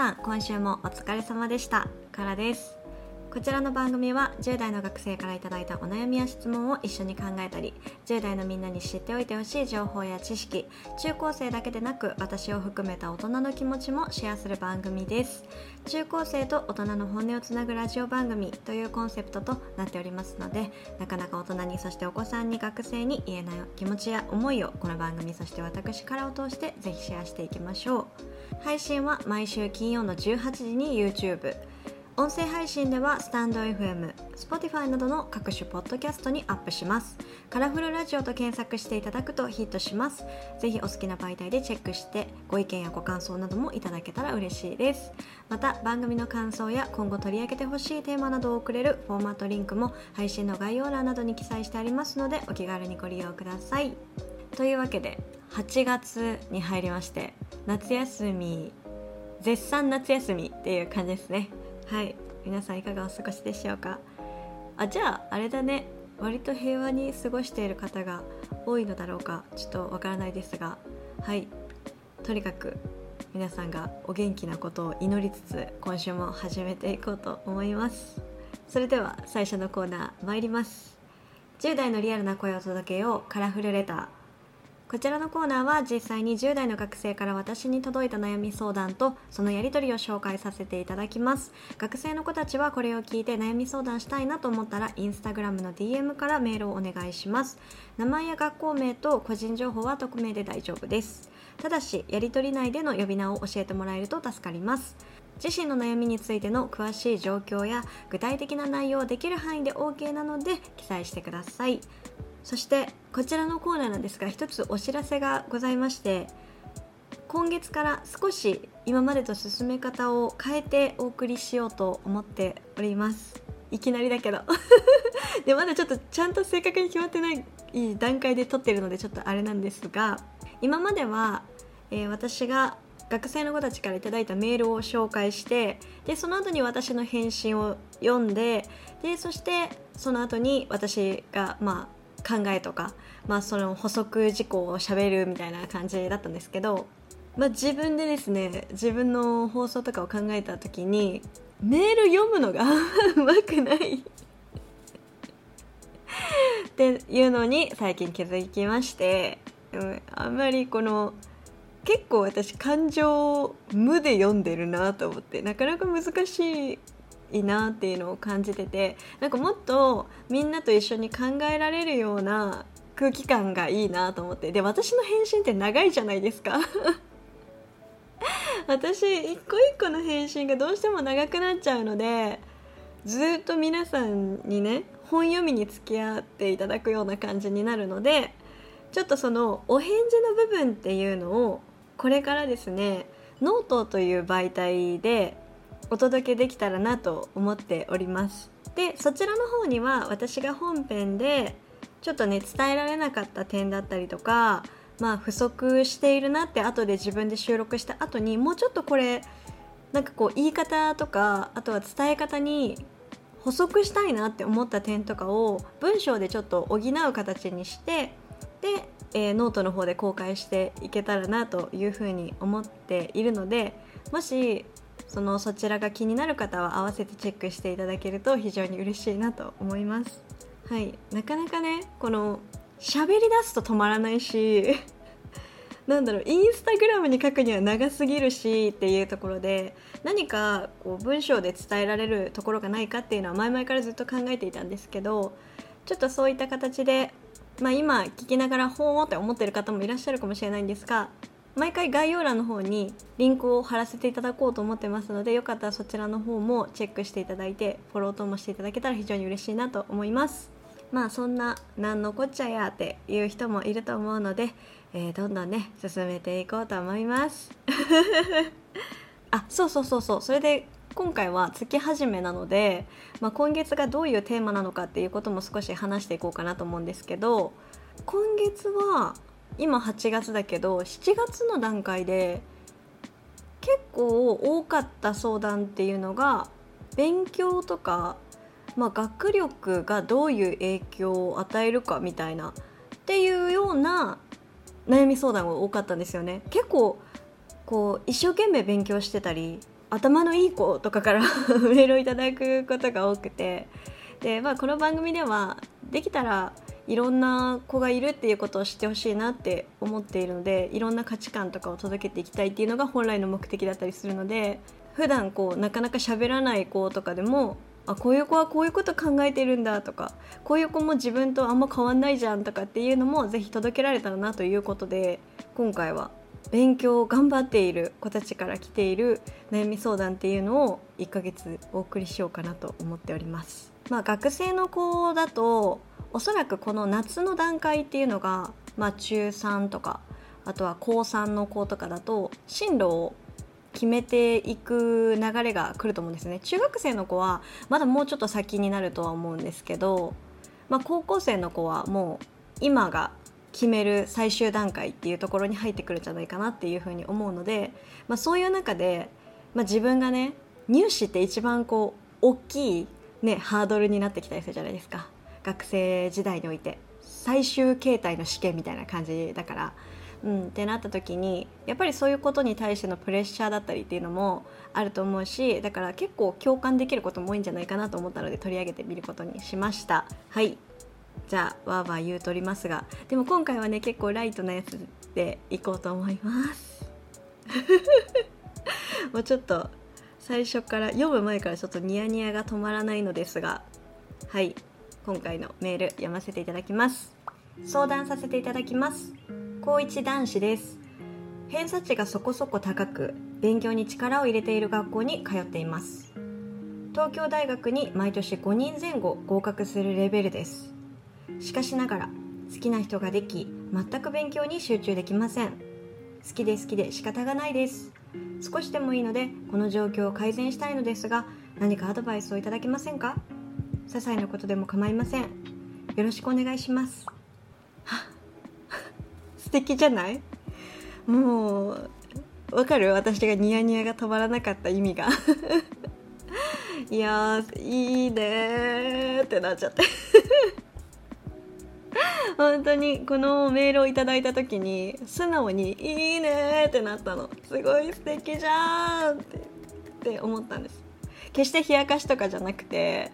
さん今週もお疲れ様でした。からです。こちらの番組は10代の学生からいただいたお悩みや質問を一緒に考えたり10代のみんなに知っておいてほしい情報や知識中高生だけでなく私を含めた大人の気持ちもシェアする番組です。中高生と大人の本音をつなぐラジオ番組というコンセプトとなっておりますのでなかなか大人にそしてお子さんに学生に言えない気持ちや思いをこの番組そして私からを通してぜひシェアしていきましょう。配信は毎週金曜の18時に YouTube 音声配信ではスタンド FM、Spotify などの各種ポッドキャストにアップします。カラフルラジオと検索していただくとヒットします。ぜひお好きな媒体でチェックしてご意見やご感想などもいただけたら嬉しいです。また番組の感想や今後取り上げてほしいテーマなどを送れるフォーマットリンクも配信の概要欄などに記載してありますのでお気軽にご利用ください。というわけで8月に入りまして夏休み絶賛夏休みっていう感じですね。はい。皆さんいかがお過ごしでしょうか？あじゃああれだね。割と平和に過ごしている方が多いのだろうか。ちょっとわからないですが。はい。とにかく皆さんがお元気なことを祈りつつ今週も始めていこうと思います。それでは最初のコーナー参ります。10代のリアルな声を届けよう。カラフルレター。こちらのコーナーは実際に10代の学生から私に届いた悩み相談とそのやり取りを紹介させていただきます。学生の子たちはこれを聞いて悩み相談したいなと思ったらインスタグラムの DM からメールをお願いします。名前や学校名と個人情報は匿名で大丈夫です。ただしやり取り内での呼び名を教えてもらえると助かります。自身の悩みについての詳しい状況や具体的な内容をできる範囲で OK なので記載してください。そしてこちらのコーナーなんですが一つお知らせがございまして今月から少し今までと進め方を変えてお送りしようと思っております。いきなりだけど。でまだちょっとちゃんと正確に決まってない段階で撮ってるのでちょっとあれなんですが今までは、えー、私が学生の子たちから頂いたメールを紹介してでその後に私の返信を読んででそしてその後に私がまあ考えとか、まあ、その補足事項をしゃべるみたいな感じだったんですけど、まあ、自分でですね自分の放送とかを考えた時にメール読むのが うまくない っていうのに最近気づきましてあんまりこの結構私感情を無で読んでるなと思ってなかなか難しいいなっていうのを感じててなんかもっとみんなと一緒に考えられるような空気感がいいなと思ってで私の返信って長いじゃないですか。私一個一個の返信がどうしても長くなっちゃうのでずっと皆さんにね本読みに付き合っていただくような感じになるのでちょっとそのお返事の部分っていうのをこれからですねノートという媒体でお届けできたらなと思っております。でそちらの方には私が本編でちょっとね伝えられなかった点だったりとかまあ不足しているなって後で自分で収録した後にもうちょっとこれなんかこう言い方とかあとは伝え方に補足したいなって思った点とかを文章でちょっと補う形にしてで、えー、ノートの方で公開していけたらなというふうに思っているのでもしそのそちらが気になる方は合わせてチェックしていただけると非常に嬉しいなと思います。はい。なかなかねこの喋り出すと止まらないし なんだろうインスタグラムに書くには長すぎるしっていうところで何かこう文章で伝えられるところがないかっていうのは前々からずっと考えていたんですけどちょっとそういった形で、まあ、今聞きながらほーって思ってる方もいらっしゃるかもしれないんですが毎回概要欄の方にリンクを貼らせていただこうと思ってますのでよかったらそちらの方もチェックしていただいてフォローともしていただけたら非常に嬉しいなと思います。まあそんな何のこっちゃやっていう人もいると思うので、えー、どんどんね進めていこうと思います。あそうそうそうそう。それで今回は月始めなので、まあ、今月がどういうテーマなのかっていうことも少し話していこうかなと思うんですけど今月は今8月だけど7月の段階で結構多かった相談っていうのが勉強とか、まあ、学力がどういう影響を与えるかみたいなっていうような悩み相談が多かったんですよね。結構こう一生懸命勉強してたり頭のいい子とかから メールをいただくことが多くてで、まあ、この番組ではできたらいろんな子がいるっていうことを知ってほしいなって思っているのでいろんな価値観とかを届けていきたいっていうのが本来の目的だったりするので普段こうなかなか喋らない子とかでもあこういう子はこういうこと考えてるんだとかこういう子も自分とあんま変わんないじゃんとかっていうのもぜひ届けられたらなということで今回は勉強を頑張っている子たちから来ている悩み相談っていうのを1ヶ月お送りしようかなと思っております。まあ、学生の子だとおそらくこの夏の段階っていうのが、まあ、中3とかあとは高3の子とかだと進路を決めていく流れが来ると思うんですね。中学生の子はまだもうちょっと先になるとは思うんですけど、まあ、高校生の子はもう今が決める最終段階っていうところに入ってくるんじゃないかなっていうふうに思うので、まあ、そういう中で、まあ、自分がね入試って一番こう大きい、ね、ハードルになってきたりするじゃないですか。学生時代において最終形態の試験みたいな感じだからうん、ってなった時にやっぱりそういうことに対してのプレッシャーだったりっていうのもあると思うしだから結構共感できることも多いんじゃないかなと思ったので取り上げてみることにしました。はい。じゃあわーわー言うとりますがでも今回はね結構ライトなやつでいこうと思います。もうちょっと最初から読む前からちょっとニヤニヤが止まらないのですがはい。今回のメール読ませていただきます。相談させていただきます。高一男子です。偏差値がそこそこ高く勉強に力を入れている学校に通っています。東京大学に毎年5人前後合格するレベルです。しかしながら好きな人ができ全く勉強に集中できません。好きで好きで仕方がないです。少しでもいいのでこの状況を改善したいのですが何かアドバイスをいただけませんか？些細なことでも構いません。よろしくお願いします。素敵じゃない？もうわかる？私がニヤニヤが止まらなかった意味が。いやいいねってなっちゃって。本当にこのメールをいただいた時に素直に「いいね」ってなったの。すごい素敵じゃんってって思ったんです。決して冷やかしとかじゃなくて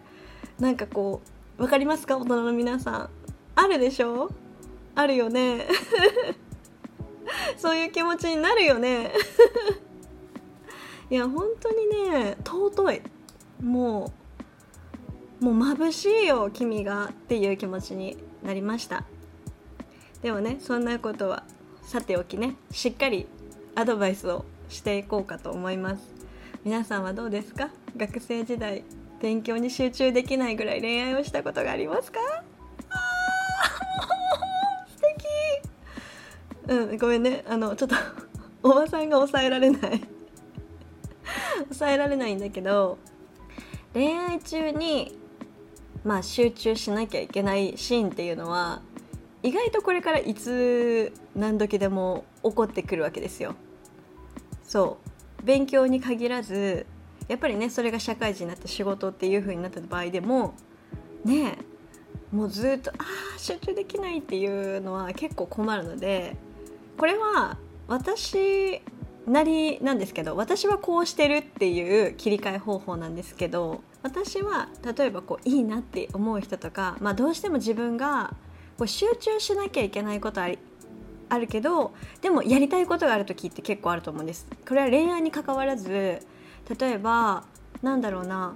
なんかこう分かりますか？大人の皆さん。あるでしょ？あるよね？そういう気持ちになるよね？いや本当にね尊い。もうもう眩しいよ君がっていう気持ちになりました。でもねそんなことはさておきねしっかりアドバイスをしていこうかと思います。皆さんはどうですか？学生時代。勉強に集中できないぐらい恋愛をしたことがありますか？素敵。うんごめんね。あのちょっとおばさんが抑えられない。抑えられないんだけど恋愛中にまあ集中しなきゃいけないシーンっていうのは意外とこれからいつ何時でも起こってくるわけですよ。そう。勉強に限らずやっぱりねそれが社会人になって仕事っていう風になった場合でもねもうずっとああ集中できないっていうのは結構困るのでこれは私なりなんですけど私はこうしてるっていう切り替え方法なんですけど私は例えばこういいなって思う人とか、まあ、どうしても自分がこう集中しなきゃいけないことありあるけどでもやりたいことがある時って結構あると思うんです。これは恋愛に関わらず例えばなんだろうな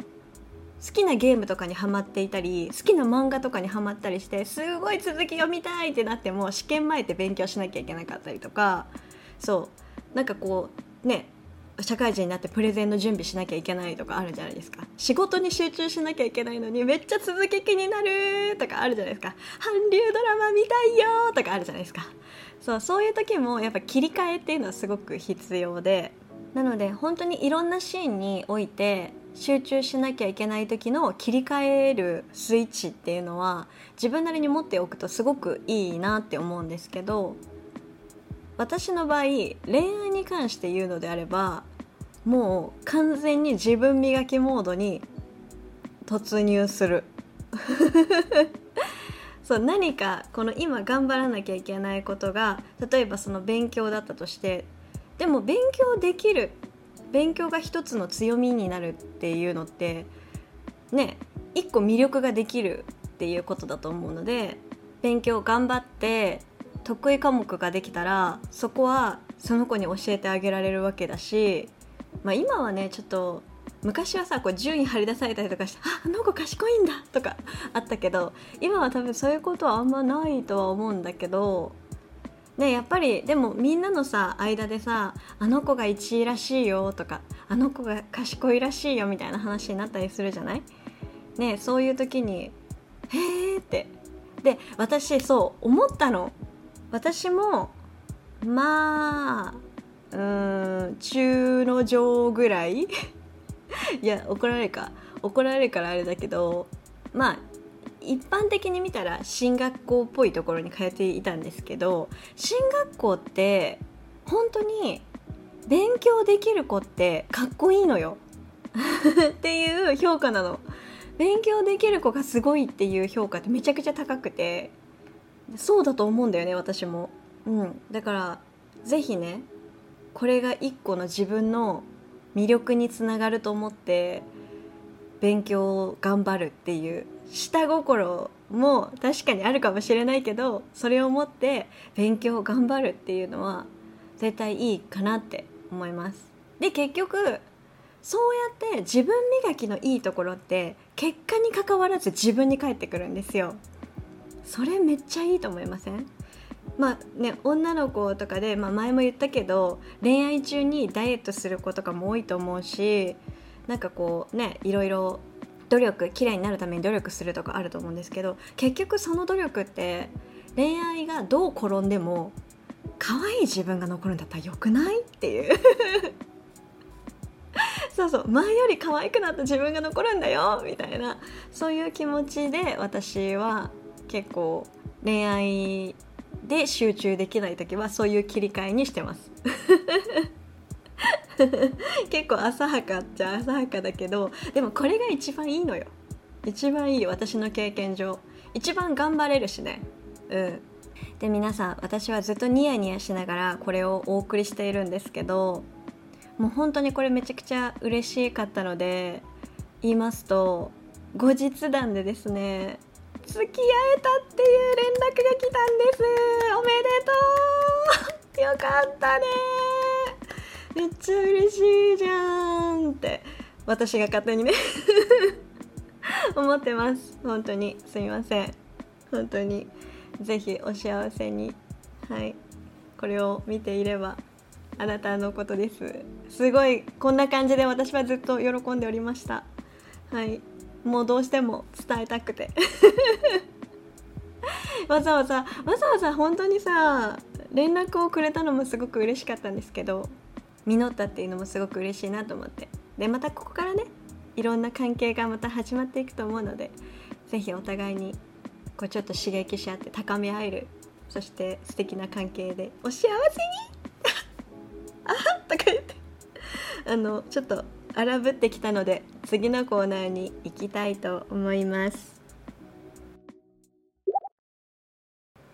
好きなゲームとかにハマっていたり好きな漫画とかにハマったりしてすごい続き読みたいってなっても試験前って勉強しなきゃいけなかったりとかそうなんかこうね社会人になってプレゼンの準備しなきゃいけないとかあるじゃないですか。仕事に集中しなきゃいけないのにめっちゃ続き気になるとかあるじゃないですか。韓流ドラマ見たいよとかあるじゃないですか。そうそういう時もやっぱ切り替えっていうのはすごく必要でなので本当にいろんなシーンにおいて集中しなきゃいけない時の切り替えるスイッチっていうのは自分なりに持っておくとすごくいいなって思うんですけど私の場合恋愛に関して言うのであればもう完全に自分磨きモードに突入する。そう何かこの今頑張らなきゃいけないことが例えばその勉強だったとしてでも勉強できる。勉強が一つの強みになるっていうのってね一個魅力ができるっていうことだと思うので勉強頑張って得意科目ができたらそこはその子に教えてあげられるわけだし、まあ、今はねちょっと昔はさこう順位張り出されたりとかして「ああの子賢いんだ」とかあったけど今は多分そういうことはあんまないとは思うんだけどねやっぱりでもみんなのさ間でさ「あの子が1位らしいよ」とか「あの子が賢いらしいよ」みたいな話になったりするじゃない？ねそういう時に「へえ」って。で私そう思ったの。私もまあうーん中の上ぐらい？いや怒られるか。怒られるからあれだけどまあ一般的に見たら進学校っぽいところに通っていたんですけど進学校って本当に勉強できる子ってかっこいいのよ。っていう評価なの。勉強できる子がすごいっていう評価ってめちゃくちゃ高くて。そうだと思うんだよね私も。うん。だから是非ねこれが一個の自分の魅力につながると思って勉強を頑張るっていう下心も確かにあるかもしれないけどそれを持って勉強を頑張るっていうのは絶対いいかなって思います。で結局そうやって自分磨きのいいところって結果にかかわらず自分に返ってくるんですよ。それめっちゃいいと思いません？まあね、女の子とかで、まあ、前も言ったけど恋愛中にダイエットする子とかも多いと思うしなんかこうねいろいろ努力綺麗になるために努力するとかあると思うんですけど結局その努力って恋愛がどう転んでも可愛い自分が残るんだったらよくないっていう。そうそう前より可愛くなった自分が残るんだよみたいなそういう気持ちで私は結構恋愛で集中できない時はそういう切り替えにしてます。結構浅はかっちゃ浅はかだけどでもこれが一番いいのよ。一番いい私の経験上。一番頑張れるしね。うん。で皆さん私はずっとニヤニヤしながらこれをお送りしているんですけどもう本当にこれめちゃくちゃ嬉しかったので言いますと後日談でですね付き合えたっていう連絡が来たんです。おめでとう。よかったね。めっちゃ嬉しいじゃんって私が勝手にね 思ってます。本当に。すみません。本当に。ぜひお幸せに。はい。これを見ていればあなたのことです。すごい。こんな感じで私はずっと喜んでおりました。はい。もうどうしても伝えたくて。わざわざわざわざ本当にさ連絡をくれたのもすごく嬉しかったんですけど実ったっていうのもすごく嬉しいなと思って。でまたここからねいろんな関係がまた始まっていくと思うので是非お互いにこうちょっと刺激し合って高め合えるそして素敵な関係でお幸せに！あとか言って。あのちょっと荒ぶってきたので次のコーナーに行きたいと思います。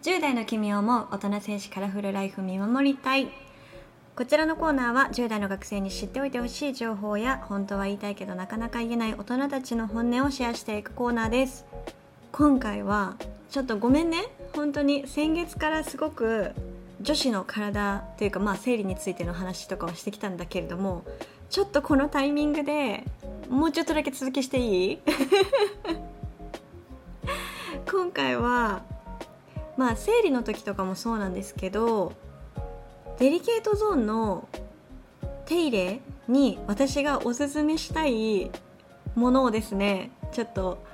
10代の君を思う大人戦士カラフルライフ見守りたい。こちらのコーナーは10代の学生に知っておいてほしい情報や本当は言いたいけどなかなか言えない大人たちの本音をシェアしていくコーナーです。今回はちょっとごめんね。本当に先月からすごく女子の体というかまあ生理についての話とかをしてきたんだけれどもちょっとこのタイミングでもうちょっとだけ続きしていい？今回はまあ生理の時とかもそうなんですけどデリケートゾーンの手入れに私がおすすめしたいものをですねちょっと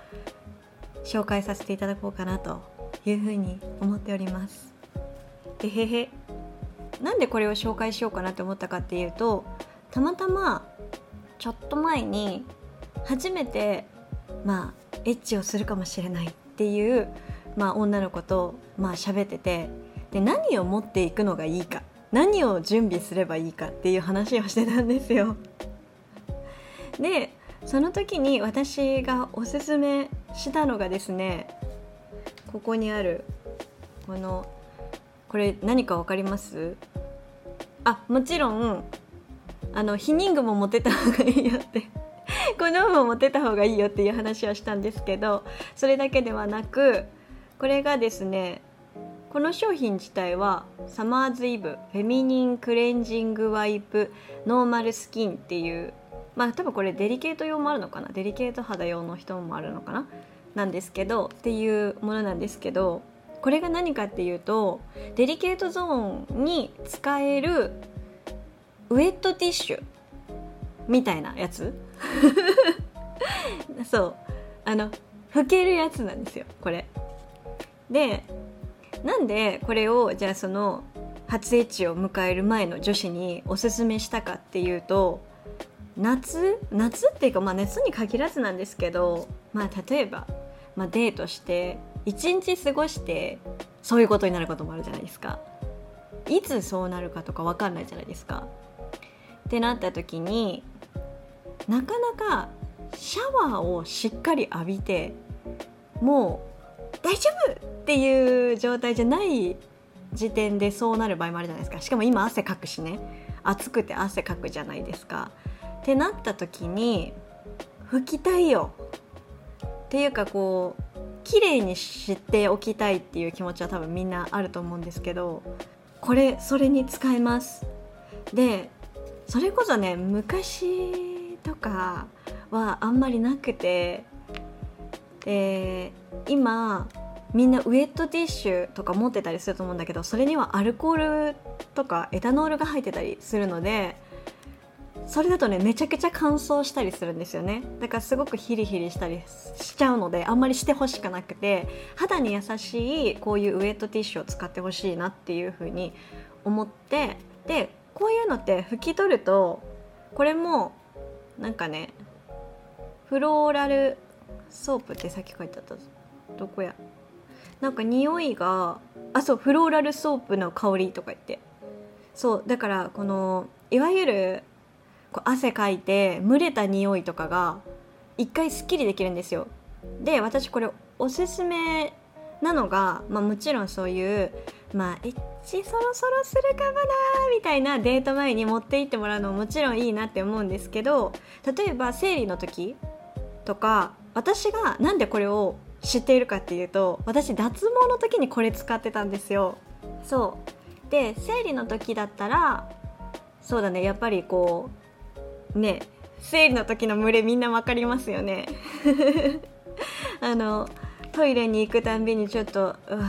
紹介させていただこうかなというふうに思っております。でへへ。なんでこれを紹介しようかなって思ったかっていうとたまたまちょっと前に初めてまあエッチをするかもしれないっていう、まあ、女の子とまあ喋っててで何を持っていくのがいいか何を準備すればいいかっていう話をしてたんですよ。でその時に私がおすすめしたのがですねここにあるこのこれ何か分かります？あもちろんあの避妊具も持てた方がいいよってコンドームも持ってた方がいいよっていう話はしたんですけどそれだけではなくこれがですねこの商品自体はサマーズイブフェミニンクレンジングワイプノーマルスキンっていうまあ多分これデリケート用もあるのかな？デリケート肌用の人もあるのかな？なんですけどっていうものなんですけどこれが何かっていうとデリケートゾーンに使えるウェットティッシュみたいなやつ？そう。あの拭けるやつなんですよこれ。でなんでこれをじゃあその初エッチを迎える前の女子におすすめしたかっていうと夏？夏っていうかまあ夏に限らずなんですけどまあ例えば、まあ、デートして一日過ごしてそういうことになることもあるじゃないですか。いつそうなるかとか分かんないじゃないですか。ってなった時になかなかシャワーをしっかり浴びてもう大丈夫っていう状態じゃない時点でそうなる場合もあるじゃないですか。しかも今汗かくしね。暑くて汗かくじゃないですか。ってなった時に拭きたいよっていうかこう綺麗にしておきたいっていう気持ちは多分みんなあると思うんですけどこれそれに使えます。でそれこそね昔とかはあんまりなくてで今みんなウェットティッシュとか持ってたりすると思うんだけどそれにはアルコールとかエタノールが入ってたりするのでそれだとねめちゃくちゃ乾燥したりするんですよね。だからすごくヒリヒリしたりしちゃうのであんまりしてほしくなくて肌に優しいこういうウェットティッシュを使ってほしいなっていう風に思ってでこういうのって拭き取るとこれもなんかねフローラルソープってさっき書いてあったどこや？なんか匂いがあそうフローラルソープの香りとか言って。そうだからこのいわゆるこう汗かいて蒸れた匂いとかが一回すっきりできるんですよ。で私これおすすめなのが、まあ、もちろんそういうまあエッチそろそろするかもなみたいなデート前に持って行ってもらうのももちろんいいなって思うんですけど例えば生理の時とか私がなんでこれを知っているかっていうと私脱毛の時にこれ使ってたんですよ。そう。で生理の時だったらそうだね。やっぱりこうね生理の時の群れみんな分かりますよね。あのトイレに行くたんびにちょっとうわ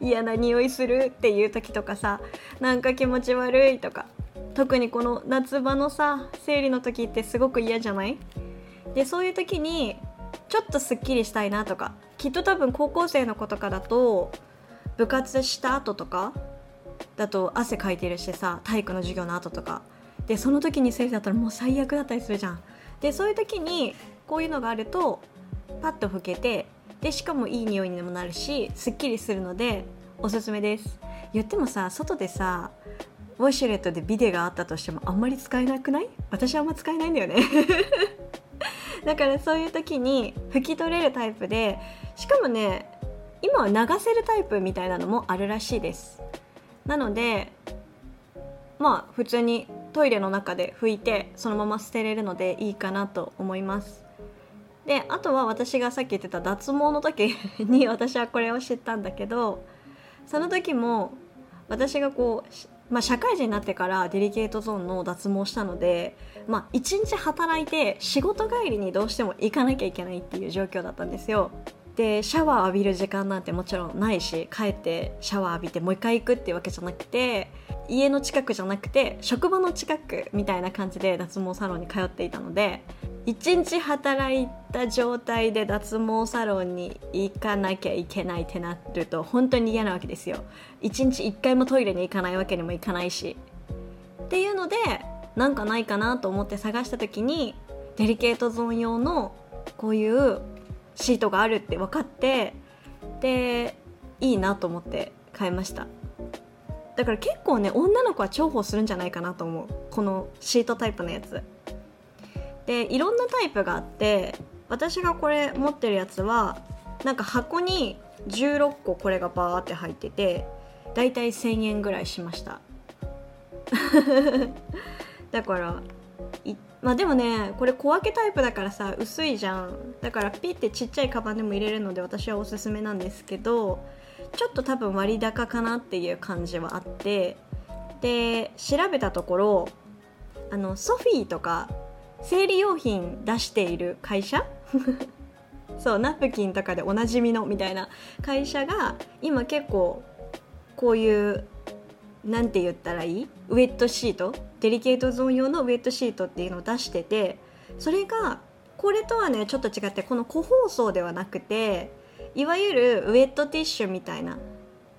嫌な匂いするっていう時とかさなんか気持ち悪いとか特にこの夏場のさ生理の時ってすごく嫌じゃない？でそういう時にちょっとすっきりしたいなとかきっと多分高校生の子とかだと部活した後とかだと汗かいてるしさ体育の授業の後とかでその時に生理だったらもう最悪だったりするじゃん。でそういう時にこういうのがあるとパッと拭けてでしかもいい匂いにもなるしすっきりするのでおすすめです。言ってもさ外でさウォシュレットでビデがあったとしてもあんまり使えなくない？私はあんま使えないんだよね。だからそういう時に拭き取れるタイプでしかもね今は流せるタイプみたいなのもあるらしいです。なのでまあ普通にトイレの中で拭いてそのまま捨てれるのでいいかなと思います。であとは私がさっき言ってた脱毛の時に私はこれを知ったんだけどその時も私がこう、まあ、社会人になってからデリケートゾーンの脱毛したので、まあ、一日働いて仕事帰りにどうしても行かなきゃいけないっていう状況だったんですよ。でシャワー浴びる時間なんてもちろんないし帰ってシャワー浴びてもう一回行くっていうわけじゃなくて家の近くじゃなくて職場の近くみたいな感じで脱毛サロンに通っていたので一日働いた状態で脱毛サロンに行かなきゃいけないってなると本当に嫌なわけですよ。一日一回もトイレに行かないわけにもいかないし。っていうのでなんかないかなと思って探した時にデリケートゾーン用のこういうシートがあるって分かってでいいなと思って買いました。だから結構ね女の子は重宝するんじゃないかなと思う。このシートタイプのやつ。でいろんなタイプがあって私がこれ持ってるやつはなんか箱に16個これがバーって入っててだいたい1000円ぐらいしました。だからまあでもねこれ小分けタイプだからさ薄いじゃん。だからピッてちっちゃいカバンでも入れるので私はおすすめなんですけどちょっと多分割高かなっていう感じはあって。で調べたところあのソフィーとか生理用品出している会社？そうナプキンとかでおなじみのみたいな会社が今結構こういう何て言ったらいい？ウェットシート？デリケートゾーン用のウェットシートっていうのを出しててそれがこれとはねちょっと違ってこの個包装ではなくていわゆるウェットティッシュみたいな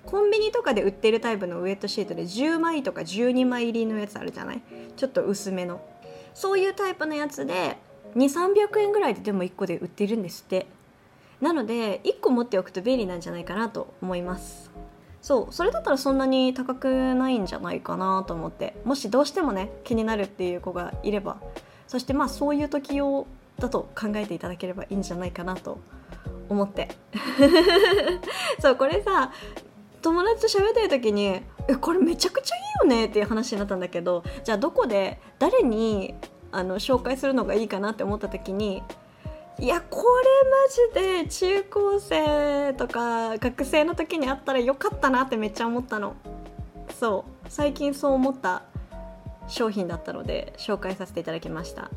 コンビニとかで売ってるタイプのウェットシートで10枚とか12枚入りのやつあるじゃない？ちょっと薄めの。そういうタイプのやつで2300円ぐらいででも1個で売ってるんですって。なので1個持っておくと便利なんじゃないかなと思います。そうそれだったらそんなに高くないんじゃないかなと思って。もしどうしてもね気になるっていう子がいれば。そしてまあそういう時用だと考えていただければいいんじゃないかなと思って。そうこれさ友達と喋ってる時に「えこれめちゃくちゃいいよね」っていう話になったんだけどじゃあどこで誰にあの紹介するのがいいかなって思った時にいやこれマジで中高生とか学生の時にあったらよかったなってめっちゃ思ったの。そう。最近そう思った商品だったので紹介させていただきました。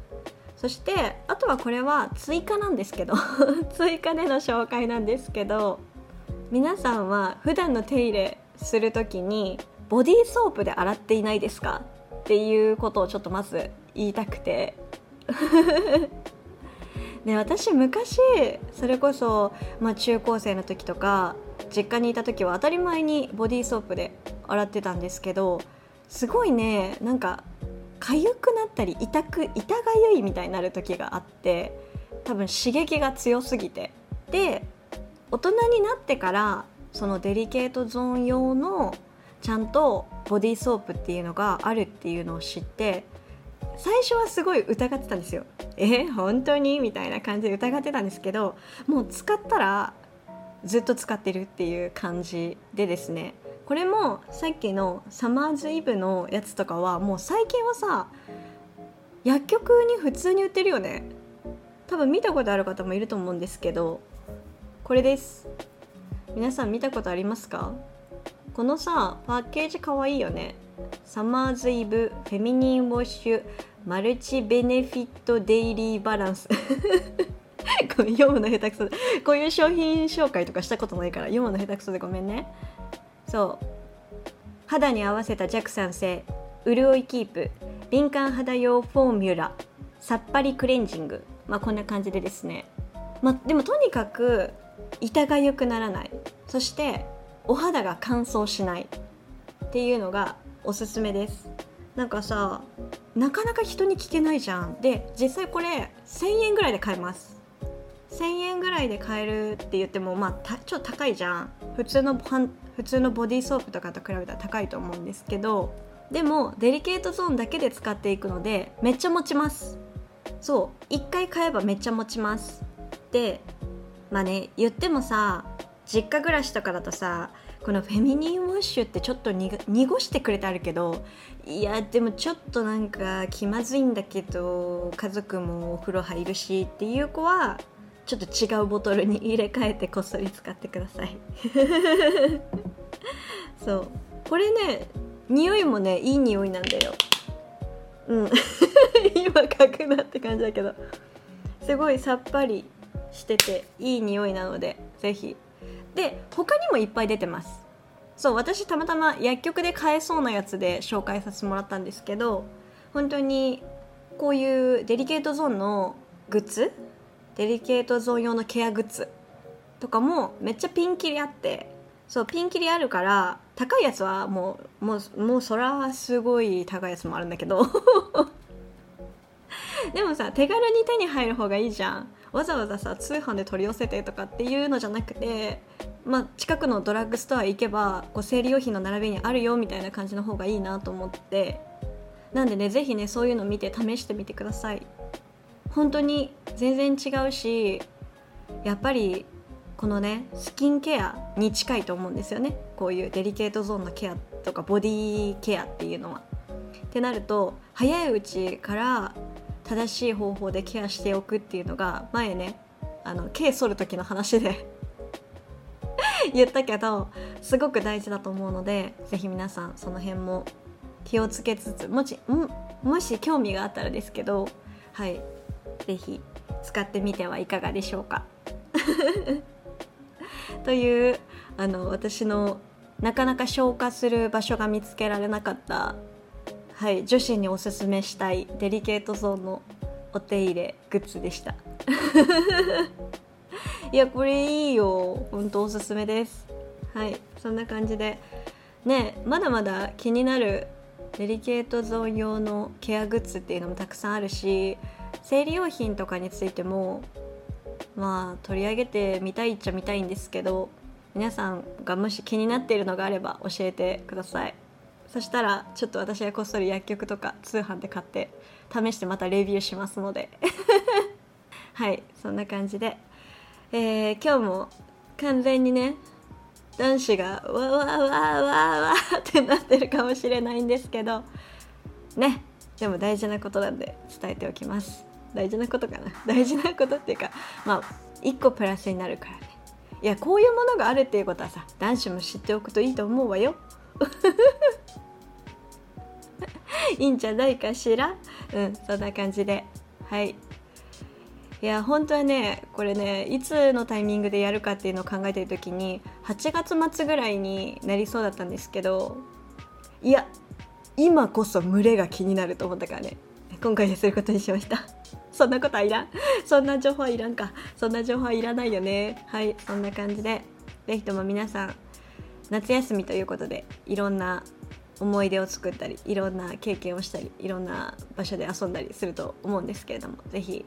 そしてあとはこれは追加なんですけど 追加での紹介なんですけど皆さんは普段の手入れする時にボディーソープで洗っていないですか？っていうことをちょっとまず言いたくて。で私昔それこそ、まあ、中高生の時とか実家にいた時は当たり前にボディーソープで洗ってたんですけどすごいねなんか痒くなったり痛く痛がゆいみたいになる時があって多分刺激が強すぎて。で大人になってからそのデリケートゾーン用のちゃんとボディーソープっていうのがあるっていうのを知って最初はすごい疑ってたんですよ。え本当に？みたいな感じで疑ってたんですけどもう使ったらずっと使ってるっていう感じでですね。これもさっきのサマーズイブのやつとかはもう最近はさ薬局に普通に売ってるよね。多分見たことある方もいると思うんですけどこれです。皆さん見たことありますか？このさパッケージかわいいよね。サマーズイブフェミニンウォッシュマルチベネフィットデイリーバランス。こ読むの下手くそで。こういう商品紹介とかしたことないから読むの下手くそでごめんね。そう。肌に合わせた弱酸性潤いキープ敏感肌用フォーミュラさっぱりクレンジング。まあこんな感じでですね。まあでもとにかく痛がゆくならない。そしてお肌が乾燥しないっていうのがおすすめです。なんかさなかなか人に聞けないじゃん。で実際これ1000円ぐらいで買えます。1000円ぐらいで買えるって言ってもまあちょっと高いじゃん。普通の普通のボディーソープとかと比べたら高いと思うんですけどでもデリケートゾーンだけで使っていくのでめっちゃ持ちます。そう1回買えばめっちゃ持ちます。でまあね言ってもさ実家暮らしとかだとさこのフェミニンウォッシュってちょっと濁してくれてあるけどいやでもちょっとなんか気まずいんだけど家族もお風呂入るしっていう子はちょっと違うボトルに入れ替えてこっそり使ってください。そう。これね匂いもねいい匂いなんだよ。うん。今書くなって感じだけど。すごいさっぱり。してていい匂いなのでぜひ。で他にもいっぱい出てます。そう私たまたま薬局で買えそうなやつで紹介させてもらったんですけど本当にこういうデリケートゾーンのグッズデリケートゾーン用のケアグッズとかもめっちゃピンキリあってそうピンキリあるから高いやつはもうもうもうそらすごい高いやつもあるんだけど。でもさ手軽に手に入る方がいいじゃん。わざわざさ通販で取り寄せてとかっていうのじゃなくて、まあ、近くのドラッグストア行けばこう生理用品の並びにあるよみたいな感じの方がいいなと思って。なんでね是非ねそういうの見て試してみてください。本当に全然違うしやっぱりこのねスキンケアに近いと思うんですよね。こういうデリケートゾーンのケアとかボディケアっていうのは。ってなると早いうちから正しい方法でケアしておくっていうのが前ねあの毛剃る時の話で 言ったけどすごく大事だと思うので是非皆さんその辺も気をつけつつもしもし興味があったらですけどはい是非使ってみてはいかがでしょうか。というあの私のなかなか消化する場所が見つけられなかったはい、女子におすすめしたいデリケートゾーンのお手入れグッズでした。いやこれいいよ。ほんとおすすめです。はいそんな感じで。ねまだまだ気になるデリケートゾーン用のケアグッズっていうのもたくさんあるし生理用品とかについてもまあ取り上げてみたいっちゃみたいんですけど皆さんがもし気になっているのがあれば教えてください。そしたらちょっと私がこっそり薬局とか通販で買って試してまたレビューしますので。はいそんな感じで、えー、今日も完全にね男子がわわわわわってなってるかもしれないんですけど。ねでも大事なことなんで伝えておきます。大事なことかな。大事なことっていうかまあ一個プラスになるからね。いやこういうものがあるっていうことはさ男子も知っておくといいと思うわよ。いいんじゃないかしら？うんそんな感じで。はい。いや本当はねこれねいつのタイミングでやるかっていうのを考えてる時に8月末ぐらいになりそうだったんですけどいや今こそ群れが気になると思ったからね。今回ですることにしました。そんなことはいらん。そんな情報はいらんか。そんな情報はいらないよね。はいそんな感じで是非とも皆さん夏休みということでいろんな思い出を作ったりいろんな経験をしたりいろんな場所で遊んだりすると思うんですけれども是非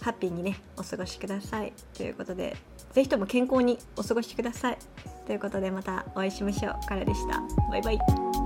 ハッピーにねお過ごしください。ということで是非とも健康にお過ごしください。ということでまたお会いしましょう。からでした。バイバイ。